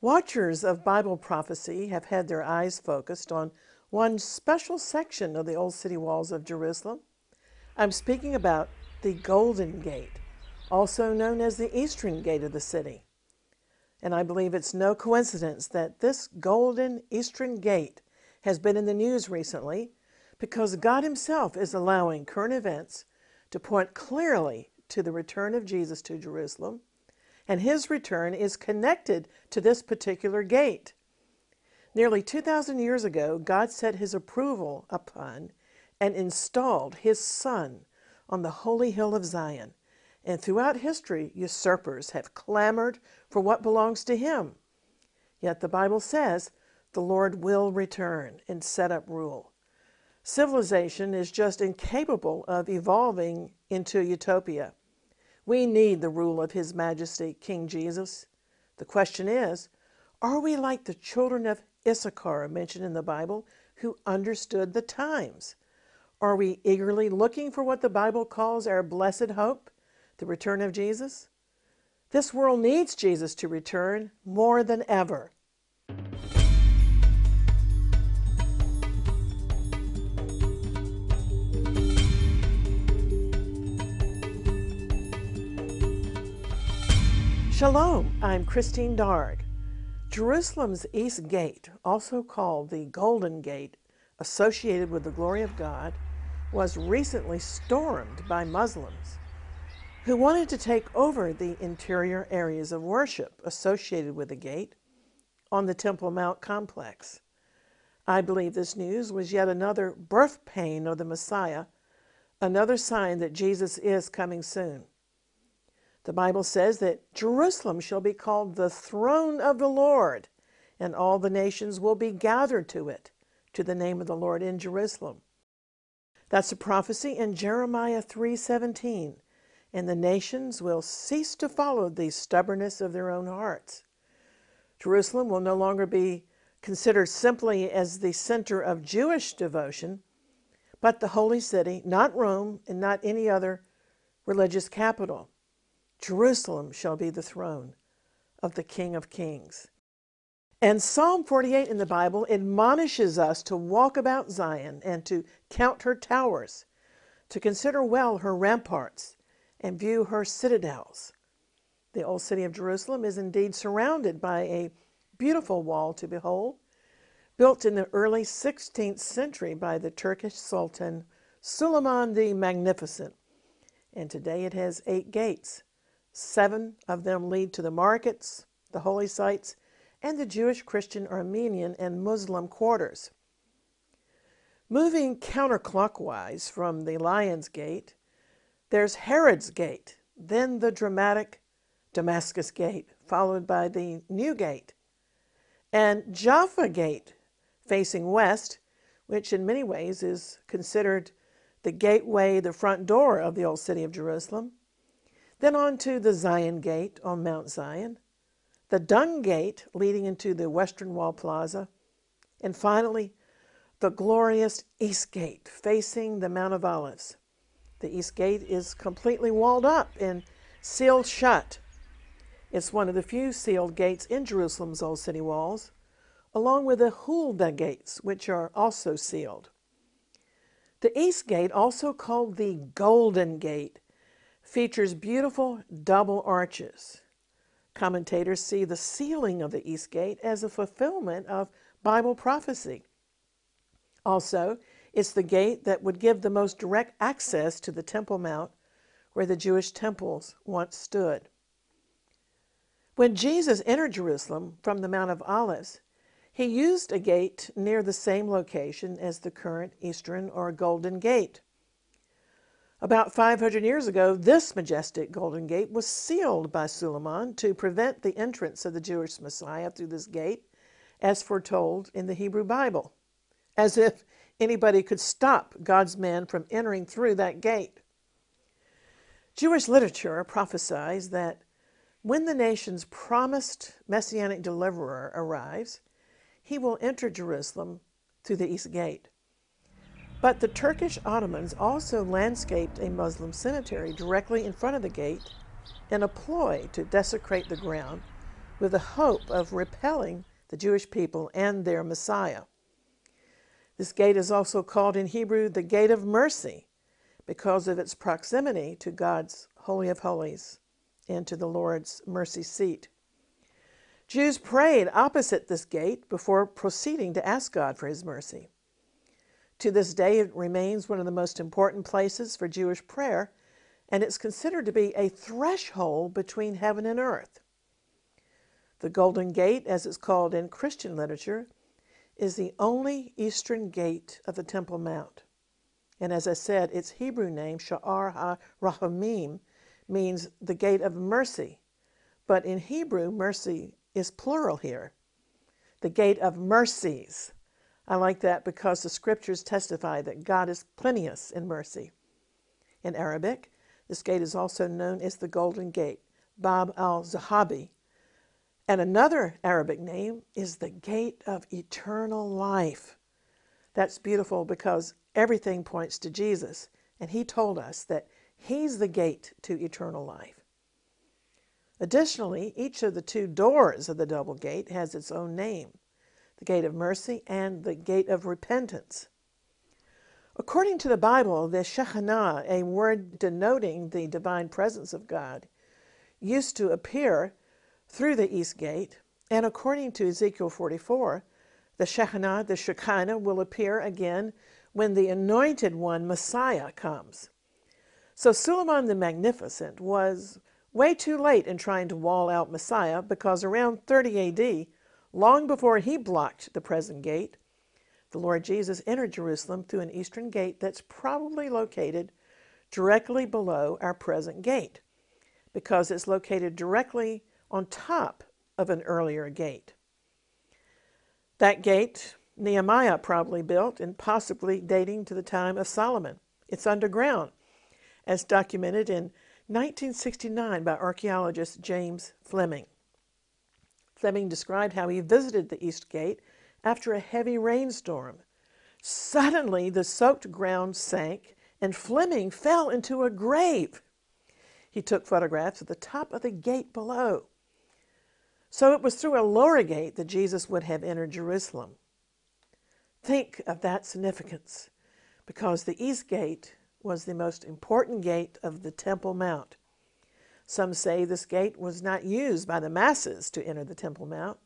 Watchers of Bible prophecy have had their eyes focused on one special section of the old city walls of Jerusalem. I'm speaking about the Golden Gate, also known as the Eastern Gate of the city. And I believe it's no coincidence that this Golden Eastern Gate has been in the news recently because God Himself is allowing current events to point clearly to the return of Jesus to Jerusalem and his return is connected to this particular gate. Nearly 2,000 years ago, God set his approval upon and installed his Son on the holy hill of Zion. And throughout history, usurpers have clamored for what belongs to him. Yet the Bible says the Lord will return and set up rule. Civilization is just incapable of evolving into utopia. We need the rule of His Majesty, King Jesus. The question is are we like the children of Issachar mentioned in the Bible who understood the times? Are we eagerly looking for what the Bible calls our blessed hope, the return of Jesus? This world needs Jesus to return more than ever. Shalom, I'm Christine Darg. Jerusalem's East Gate, also called the Golden Gate, associated with the glory of God, was recently stormed by Muslims who wanted to take over the interior areas of worship associated with the gate on the Temple Mount complex. I believe this news was yet another birth pain of the Messiah, another sign that Jesus is coming soon. The Bible says that Jerusalem shall be called the throne of the Lord, and all the nations will be gathered to it, to the name of the Lord in Jerusalem. That's a prophecy in Jeremiah 3:17. And the nations will cease to follow the stubbornness of their own hearts. Jerusalem will no longer be considered simply as the center of Jewish devotion, but the holy city, not Rome and not any other religious capital. Jerusalem shall be the throne of the King of Kings. And Psalm 48 in the Bible admonishes us to walk about Zion and to count her towers, to consider well her ramparts, and view her citadels. The old city of Jerusalem is indeed surrounded by a beautiful wall to behold, built in the early 16th century by the Turkish Sultan Suleiman the Magnificent. And today it has eight gates. Seven of them lead to the markets, the holy sites, and the Jewish, Christian, Armenian, and Muslim quarters. Moving counterclockwise from the Lion's Gate, there's Herod's Gate, then the dramatic Damascus Gate, followed by the New Gate, and Jaffa Gate, facing west, which in many ways is considered the gateway, the front door of the old city of Jerusalem. Then on to the Zion Gate on Mount Zion, the Dung Gate leading into the Western Wall Plaza, and finally, the glorious East Gate facing the Mount of Olives. The East Gate is completely walled up and sealed shut. It's one of the few sealed gates in Jerusalem's old city walls, along with the Huldah gates, which are also sealed. The East Gate, also called the Golden Gate, features beautiful double arches. Commentators see the sealing of the East Gate as a fulfillment of Bible prophecy. Also, it's the gate that would give the most direct access to the Temple Mount where the Jewish temples once stood. When Jesus entered Jerusalem from the Mount of Olives, he used a gate near the same location as the current Eastern or Golden Gate. About 500 years ago, this majestic Golden Gate was sealed by Suleiman to prevent the entrance of the Jewish Messiah through this gate, as foretold in the Hebrew Bible, as if anybody could stop God's man from entering through that gate. Jewish literature prophesies that when the nation's promised messianic deliverer arrives, he will enter Jerusalem through the east gate. But the Turkish Ottomans also landscaped a Muslim cemetery directly in front of the gate in a ploy to desecrate the ground with the hope of repelling the Jewish people and their Messiah. This gate is also called in Hebrew the Gate of Mercy because of its proximity to God's Holy of Holies and to the Lord's mercy seat. Jews prayed opposite this gate before proceeding to ask God for his mercy. To this day, it remains one of the most important places for Jewish prayer, and it's considered to be a threshold between heaven and earth. The Golden Gate, as it's called in Christian literature, is the only eastern gate of the Temple Mount. And as I said, its Hebrew name, Sha'ar HaRahamim, means the gate of mercy. But in Hebrew, mercy is plural here. The gate of mercies. I like that because the scriptures testify that God is plenteous in mercy. In Arabic, this gate is also known as the Golden Gate, Bab al Zahabi. And another Arabic name is the Gate of Eternal Life. That's beautiful because everything points to Jesus, and He told us that He's the gate to eternal life. Additionally, each of the two doors of the double gate has its own name the gate of mercy and the gate of repentance. According to the Bible, the Shekinah, a word denoting the divine presence of God, used to appear through the east gate, and according to Ezekiel 44, the Shekinah, the Shekinah, will appear again when the anointed one, Messiah, comes. So Suleiman the Magnificent was way too late in trying to wall out Messiah because around 30 AD, long before he blocked the present gate, the Lord Jesus entered Jerusalem through an eastern gate that's probably located directly below our present gate because it's located directly on top of an earlier gate. That gate, Nehemiah probably built and possibly dating to the time of Solomon. It's underground as documented in 1969 by archaeologist James Fleming. Fleming described how he visited the East Gate after a heavy rainstorm. Suddenly, the soaked ground sank, and Fleming fell into a grave. He took photographs of the top of the gate below. So it was through a lower gate that Jesus would have entered Jerusalem. Think of that significance, because the East Gate was the most important gate of the Temple Mount. Some say this gate was not used by the masses to enter the Temple Mount,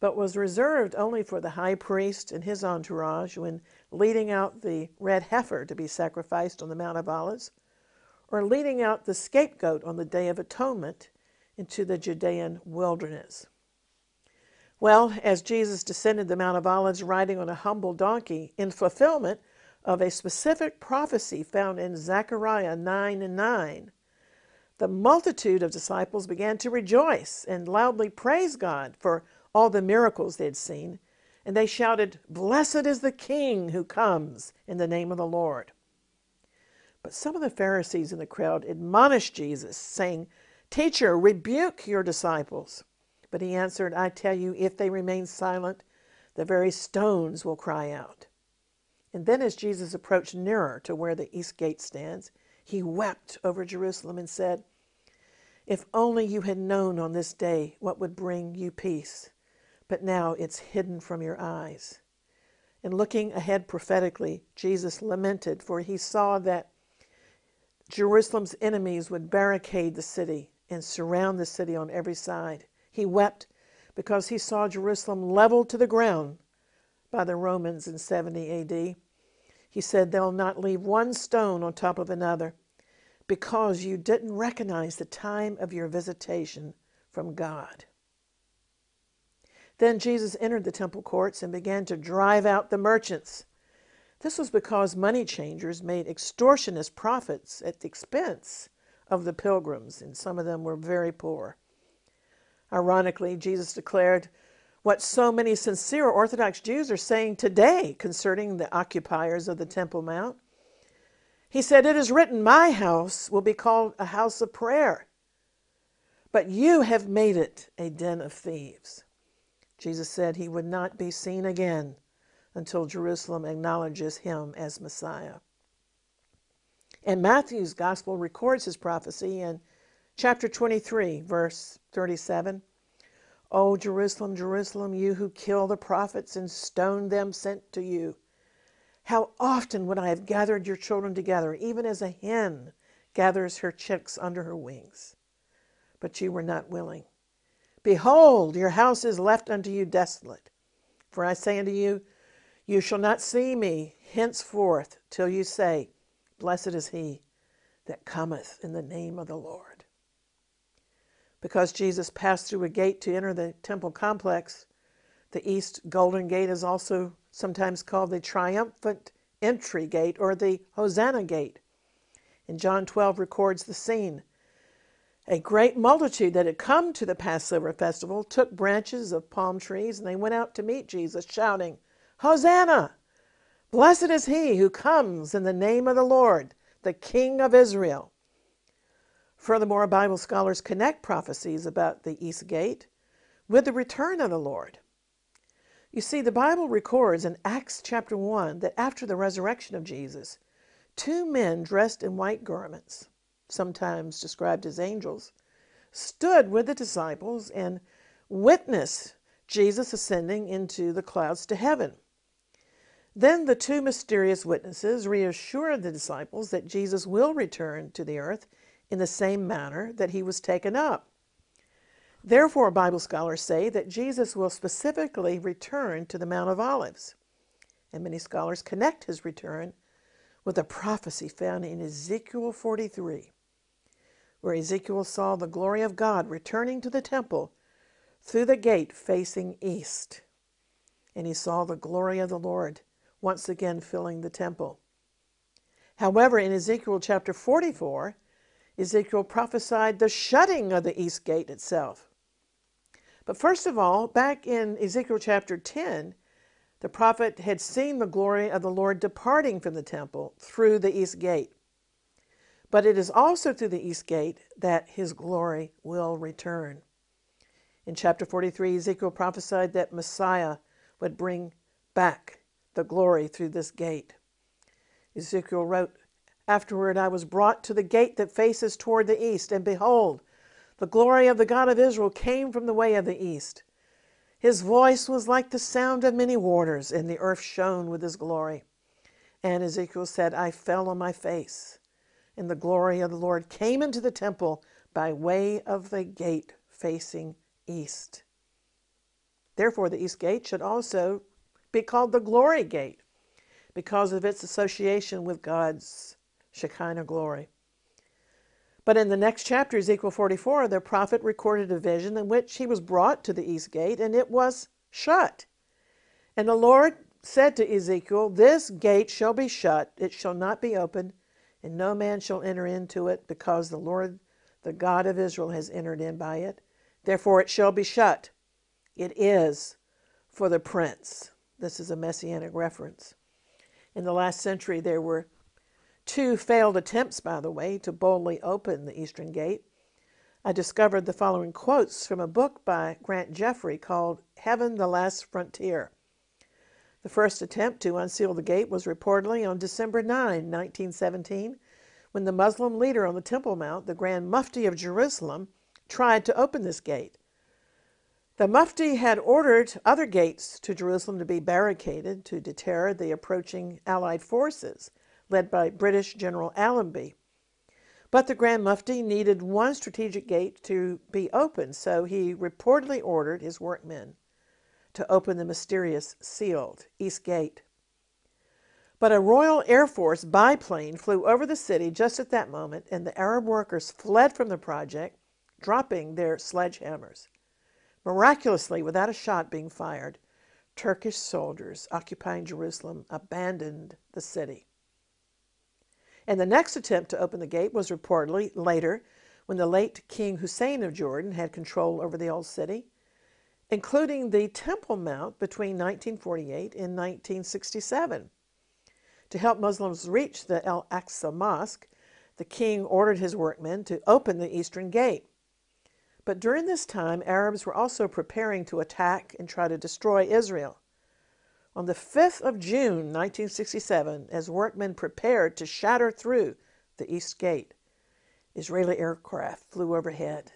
but was reserved only for the high priest and his entourage when leading out the red heifer to be sacrificed on the Mount of Olives, or leading out the scapegoat on the Day of Atonement into the Judean wilderness. Well, as Jesus descended the Mount of Olives riding on a humble donkey in fulfillment of a specific prophecy found in Zechariah 9 and 9. The multitude of disciples began to rejoice and loudly praise God for all the miracles they had seen, and they shouted, Blessed is the King who comes in the name of the Lord. But some of the Pharisees in the crowd admonished Jesus, saying, Teacher, rebuke your disciples. But he answered, I tell you, if they remain silent, the very stones will cry out. And then, as Jesus approached nearer to where the east gate stands, he wept over Jerusalem and said, If only you had known on this day what would bring you peace, but now it's hidden from your eyes. And looking ahead prophetically, Jesus lamented, for he saw that Jerusalem's enemies would barricade the city and surround the city on every side. He wept because he saw Jerusalem leveled to the ground by the Romans in 70 AD. He said, They'll not leave one stone on top of another because you didn't recognize the time of your visitation from God. Then Jesus entered the temple courts and began to drive out the merchants. This was because money changers made extortionist profits at the expense of the pilgrims, and some of them were very poor. Ironically, Jesus declared, what so many sincere Orthodox Jews are saying today concerning the occupiers of the Temple Mount. He said, It is written, My house will be called a house of prayer, but you have made it a den of thieves. Jesus said he would not be seen again until Jerusalem acknowledges him as Messiah. And Matthew's gospel records his prophecy in chapter 23, verse 37. O Jerusalem, Jerusalem, you who kill the prophets and stone them sent to you. How often would I have gathered your children together, even as a hen gathers her chicks under her wings? But you were not willing. Behold, your house is left unto you desolate. For I say unto you, you shall not see me henceforth till you say, Blessed is he that cometh in the name of the Lord. Because Jesus passed through a gate to enter the temple complex, the East Golden Gate is also sometimes called the triumphant entry gate or the Hosanna gate. And John 12 records the scene. A great multitude that had come to the Passover festival took branches of palm trees and they went out to meet Jesus, shouting, Hosanna! Blessed is he who comes in the name of the Lord, the King of Israel. Furthermore, Bible scholars connect prophecies about the East Gate with the return of the Lord. You see, the Bible records in Acts chapter 1 that after the resurrection of Jesus, two men dressed in white garments, sometimes described as angels, stood with the disciples and witnessed Jesus ascending into the clouds to heaven. Then the two mysterious witnesses reassured the disciples that Jesus will return to the earth in the same manner that he was taken up. Therefore, Bible scholars say that Jesus will specifically return to the Mount of Olives. And many scholars connect his return with a prophecy found in Ezekiel 43, where Ezekiel saw the glory of God returning to the temple through the gate facing east. And he saw the glory of the Lord once again filling the temple. However, in Ezekiel chapter 44, Ezekiel prophesied the shutting of the east gate itself. But first of all, back in Ezekiel chapter 10, the prophet had seen the glory of the Lord departing from the temple through the east gate. But it is also through the east gate that his glory will return. In chapter 43, Ezekiel prophesied that Messiah would bring back the glory through this gate. Ezekiel wrote, Afterward I was brought to the gate that faces toward the east, and behold, the glory of the God of Israel came from the way of the east. His voice was like the sound of many waters, and the earth shone with his glory. And Ezekiel said, I fell on my face, and the glory of the Lord came into the temple by way of the gate facing east. Therefore, the east gate should also be called the glory gate because of its association with God's Shekinah glory. But in the next chapter, Ezekiel 44, the prophet recorded a vision in which he was brought to the east gate and it was shut. And the Lord said to Ezekiel, This gate shall be shut, it shall not be opened, and no man shall enter into it, because the Lord, the God of Israel, has entered in by it. Therefore it shall be shut. It is for the prince. This is a messianic reference. In the last century, there were Two failed attempts, by the way, to boldly open the Eastern Gate. I discovered the following quotes from a book by Grant Jeffrey called Heaven the Last Frontier. The first attempt to unseal the gate was reportedly on December 9, 1917, when the Muslim leader on the Temple Mount, the Grand Mufti of Jerusalem, tried to open this gate. The Mufti had ordered other gates to Jerusalem to be barricaded to deter the approaching Allied forces led by British General Allenby. But the Grand Mufti needed one strategic gate to be opened, so he reportedly ordered his workmen to open the mysterious sealed East Gate. But a Royal Air Force biplane flew over the city just at that moment, and the Arab workers fled from the project, dropping their sledgehammers. Miraculously, without a shot being fired, Turkish soldiers occupying Jerusalem abandoned the city. And the next attempt to open the gate was reportedly later when the late King Hussein of Jordan had control over the old city, including the Temple Mount between 1948 and 1967. To help Muslims reach the Al Aqsa Mosque, the king ordered his workmen to open the eastern gate. But during this time, Arabs were also preparing to attack and try to destroy Israel. On the 5th of June, 1967, as workmen prepared to shatter through the East Gate, Israeli aircraft flew overhead.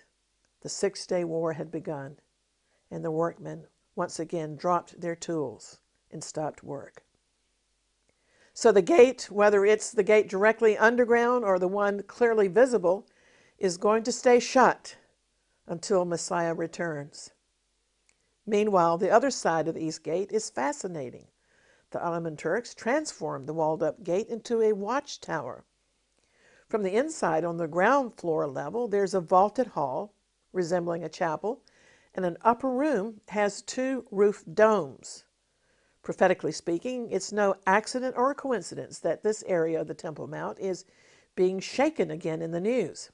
The Six Day War had begun, and the workmen once again dropped their tools and stopped work. So the gate, whether it's the gate directly underground or the one clearly visible, is going to stay shut until Messiah returns. Meanwhile, the other side of the east gate is fascinating. The Ottoman Turks transformed the walled up gate into a watchtower. From the inside, on the ground floor level, there's a vaulted hall resembling a chapel, and an upper room has two roof domes. Prophetically speaking, it's no accident or coincidence that this area of the Temple Mount is being shaken again in the news.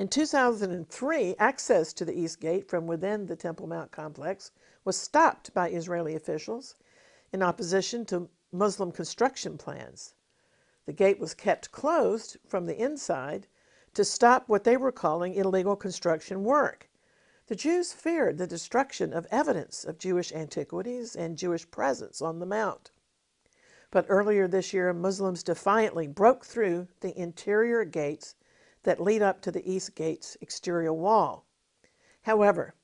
In 2003, access to the East Gate from within the Temple Mount complex was stopped by Israeli officials in opposition to Muslim construction plans. The gate was kept closed from the inside to stop what they were calling illegal construction work. The Jews feared the destruction of evidence of Jewish antiquities and Jewish presence on the Mount. But earlier this year, Muslims defiantly broke through the interior gates that lead up to the East Gate's exterior wall. However,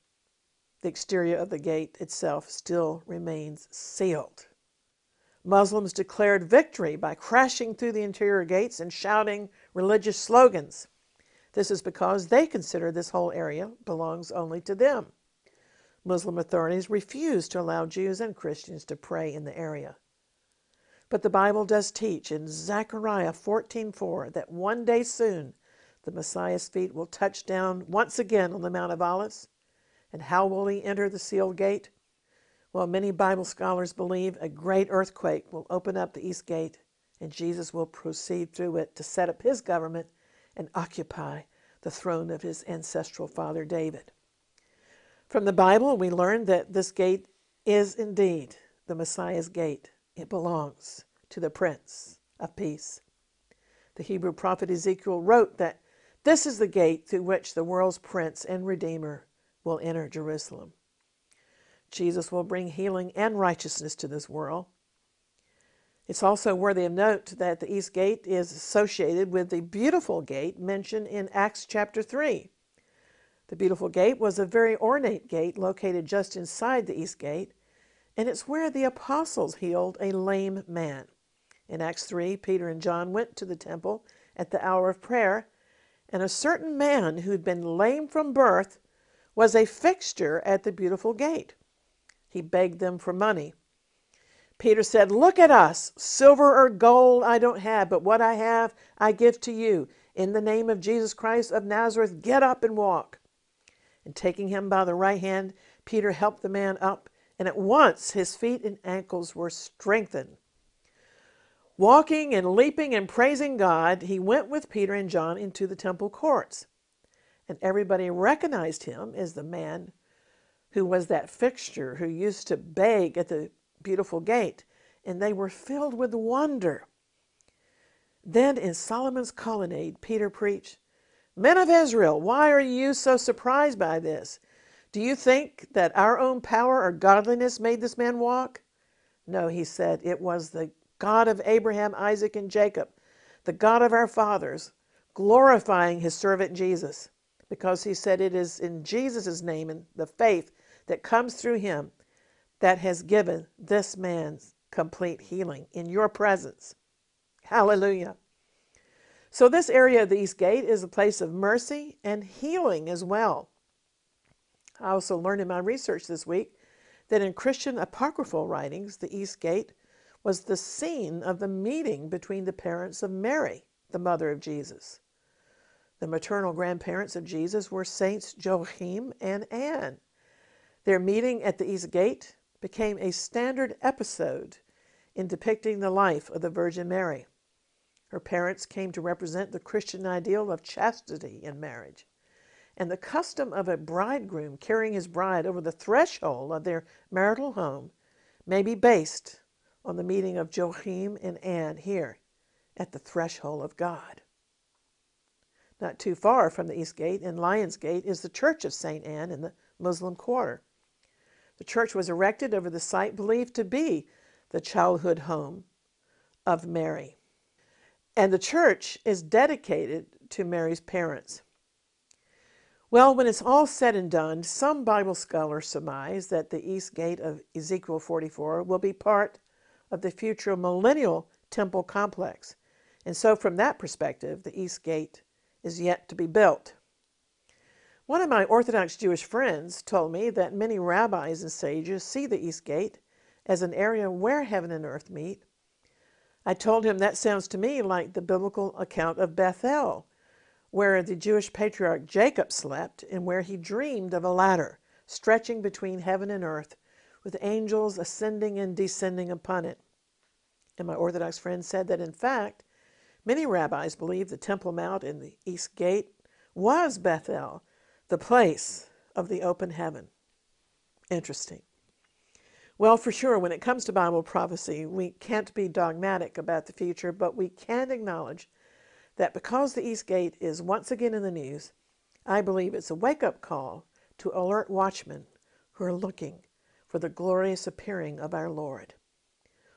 the exterior of the gate itself still remains sealed. Muslims declared victory by crashing through the interior gates and shouting religious slogans. This is because they consider this whole area belongs only to them. Muslim authorities refuse to allow Jews and Christians to pray in the area. But the Bible does teach in Zechariah 14:4 that one day soon the Messiah's feet will touch down once again on the Mount of Olives. And how will he enter the sealed gate? Well, many Bible scholars believe a great earthquake will open up the east gate and Jesus will proceed through it to set up his government and occupy the throne of his ancestral father David. From the Bible, we learn that this gate is indeed the Messiah's gate. It belongs to the Prince of Peace. The Hebrew prophet Ezekiel wrote that this is the gate through which the world's Prince and Redeemer will enter Jerusalem. Jesus will bring healing and righteousness to this world. It's also worthy of note that the East Gate is associated with the beautiful gate mentioned in Acts chapter 3. The beautiful gate was a very ornate gate located just inside the East Gate, and it's where the apostles healed a lame man. In Acts 3, Peter and John went to the temple at the hour of prayer, and a certain man who'd been lame from birth was a fixture at the beautiful gate. He begged them for money. Peter said, Look at us. Silver or gold I don't have, but what I have I give to you. In the name of Jesus Christ of Nazareth, get up and walk. And taking him by the right hand, Peter helped the man up, and at once his feet and ankles were strengthened. Walking and leaping and praising God, he went with Peter and John into the temple courts. And everybody recognized him as the man who was that fixture who used to beg at the beautiful gate, and they were filled with wonder. Then in Solomon's colonnade, Peter preached, Men of Israel, why are you so surprised by this? Do you think that our own power or godliness made this man walk? No, he said, it was the God of Abraham, Isaac, and Jacob, the God of our fathers, glorifying his servant Jesus, because he said it is in Jesus' name and the faith that comes through him that has given this man's complete healing in your presence. Hallelujah. So, this area of the East Gate is a place of mercy and healing as well. I also learned in my research this week that in Christian apocryphal writings, the East Gate was the scene of the meeting between the parents of Mary, the mother of Jesus. The maternal grandparents of Jesus were Saints Joachim and Anne. Their meeting at the East Gate became a standard episode in depicting the life of the Virgin Mary. Her parents came to represent the Christian ideal of chastity in marriage. And the custom of a bridegroom carrying his bride over the threshold of their marital home may be based on the meeting of Joachim and Anne here at the threshold of God. Not too far from the East Gate and Lions Gate is the Church of St. Anne in the Muslim Quarter. The church was erected over the site believed to be the childhood home of Mary. And the church is dedicated to Mary's parents. Well, when it's all said and done, some Bible scholars surmise that the east gate of Ezekiel 44 will be part of the future millennial temple complex. And so, from that perspective, the east gate is yet to be built. One of my Orthodox Jewish friends told me that many rabbis and sages see the east gate as an area where heaven and earth meet. I told him that sounds to me like the biblical account of Bethel, where the Jewish patriarch Jacob slept and where he dreamed of a ladder stretching between heaven and earth with angels ascending and descending upon it. And my Orthodox friend said that in fact, many rabbis believe the Temple Mount in the East Gate was Bethel, the place of the open heaven. Interesting. Well, for sure, when it comes to Bible prophecy, we can't be dogmatic about the future, but we can acknowledge that because the East Gate is once again in the news, I believe it's a wake up call to alert watchmen who are looking for the glorious appearing of our Lord.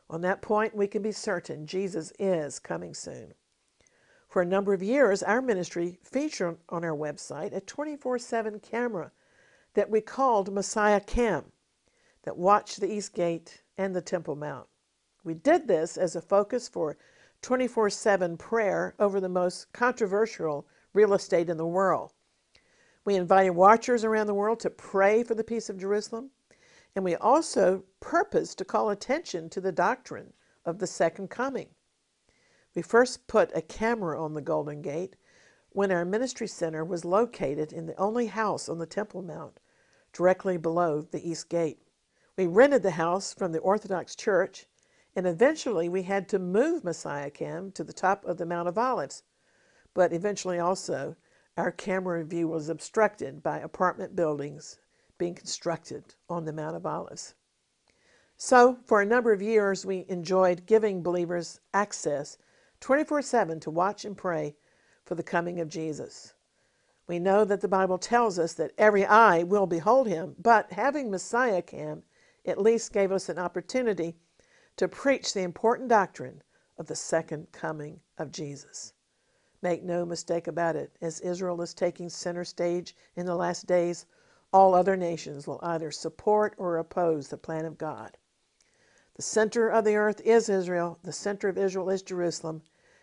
On that point, we can be certain Jesus is coming soon. For a number of years, our ministry featured on our website a 24 7 camera that we called Messiah Cam that watched the East Gate and the Temple Mount. We did this as a focus for 24 7 prayer over the most controversial real estate in the world. We invited watchers around the world to pray for the peace of Jerusalem, and we also purpose to call attention to the doctrine of the second coming. We first put a camera on the Golden Gate when our ministry center was located in the only house on the Temple Mount, directly below the East Gate. We rented the house from the Orthodox Church, and eventually we had to move Messiah Cam to the top of the Mount of Olives. But eventually also, our camera view was obstructed by apartment buildings being constructed on the Mount of Olives. So, for a number of years, we enjoyed giving believers access 24 7 to watch and pray for the coming of Jesus. We know that the Bible tells us that every eye will behold him, but having Messiah Cam at least gave us an opportunity to preach the important doctrine of the second coming of Jesus. Make no mistake about it, as Israel is taking center stage in the last days, all other nations will either support or oppose the plan of God. The center of the earth is Israel, the center of Israel is Jerusalem,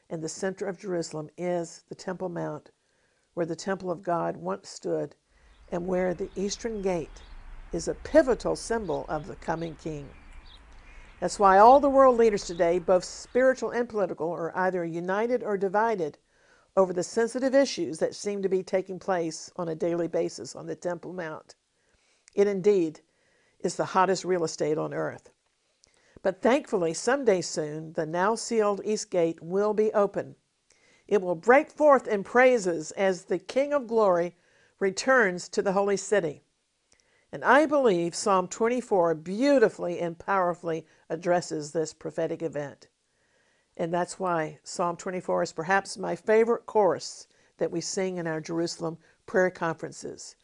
and the center of Jerusalem is the Temple Mount, where the temple of God once stood and where the eastern gate is a pivotal symbol of the coming king. That's why all the world leaders today, both spiritual and political, are either united or divided over the sensitive issues that seem to be taking place on a daily basis on the Temple Mount. It indeed is the hottest real estate on earth. But thankfully, someday soon, the now sealed East Gate will be open. It will break forth in praises as the King of Glory returns to the holy city. And I believe Psalm 24 beautifully and powerfully addresses this prophetic event. And that's why Psalm 24 is perhaps my favorite chorus that we sing in our Jerusalem prayer conferences.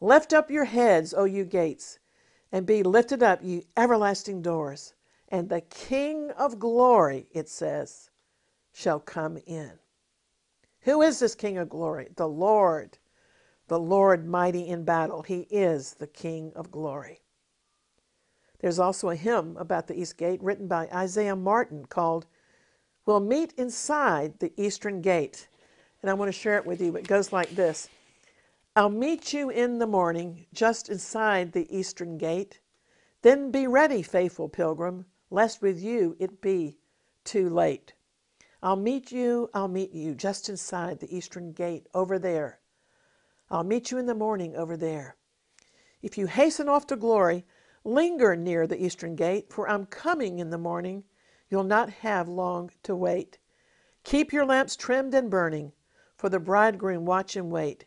Lift up your heads, O you gates, and be lifted up, you everlasting doors, and the King of glory, it says, shall come in. Who is this King of glory? The Lord the Lord mighty in battle. He is the King of glory. There's also a hymn about the East Gate written by Isaiah Martin called We'll Meet Inside the Eastern Gate. And I want to share it with you. It goes like this I'll meet you in the morning just inside the Eastern Gate. Then be ready, faithful pilgrim, lest with you it be too late. I'll meet you, I'll meet you just inside the Eastern Gate over there I'll meet you in the morning over there. If you hasten off to glory, linger near the eastern gate, for I'm coming in the morning. You'll not have long to wait. Keep your lamps trimmed and burning, for the bridegroom watch and wait.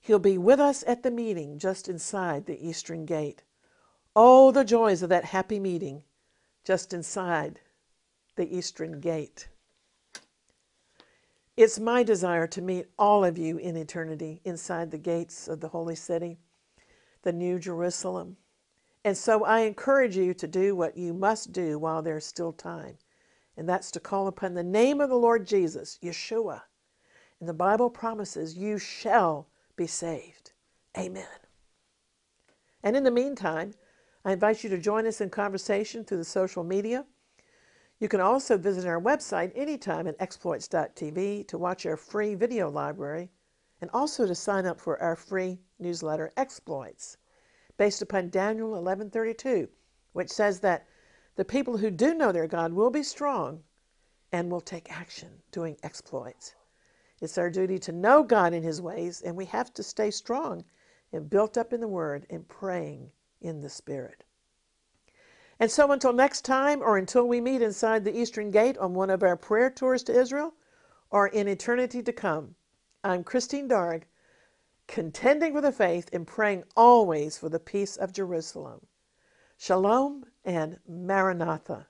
He'll be with us at the meeting just inside the eastern gate. Oh, the joys of that happy meeting just inside the eastern gate. It's my desire to meet all of you in eternity inside the gates of the holy city, the New Jerusalem. And so I encourage you to do what you must do while there's still time, and that's to call upon the name of the Lord Jesus, Yeshua. And the Bible promises you shall be saved. Amen. And in the meantime, I invite you to join us in conversation through the social media. You can also visit our website anytime at exploits.tv to watch our free video library and also to sign up for our free newsletter Exploits based upon Daniel 11:32, which says that the people who do know their God will be strong and will take action doing exploits. It's our duty to know God in his ways and we have to stay strong and built up in the word and praying in the spirit. And so until next time or until we meet inside the eastern gate on one of our prayer tours to Israel or in eternity to come, I'm Christine Darg contending for the faith and praying always for the peace of Jerusalem. Shalom and Maranatha.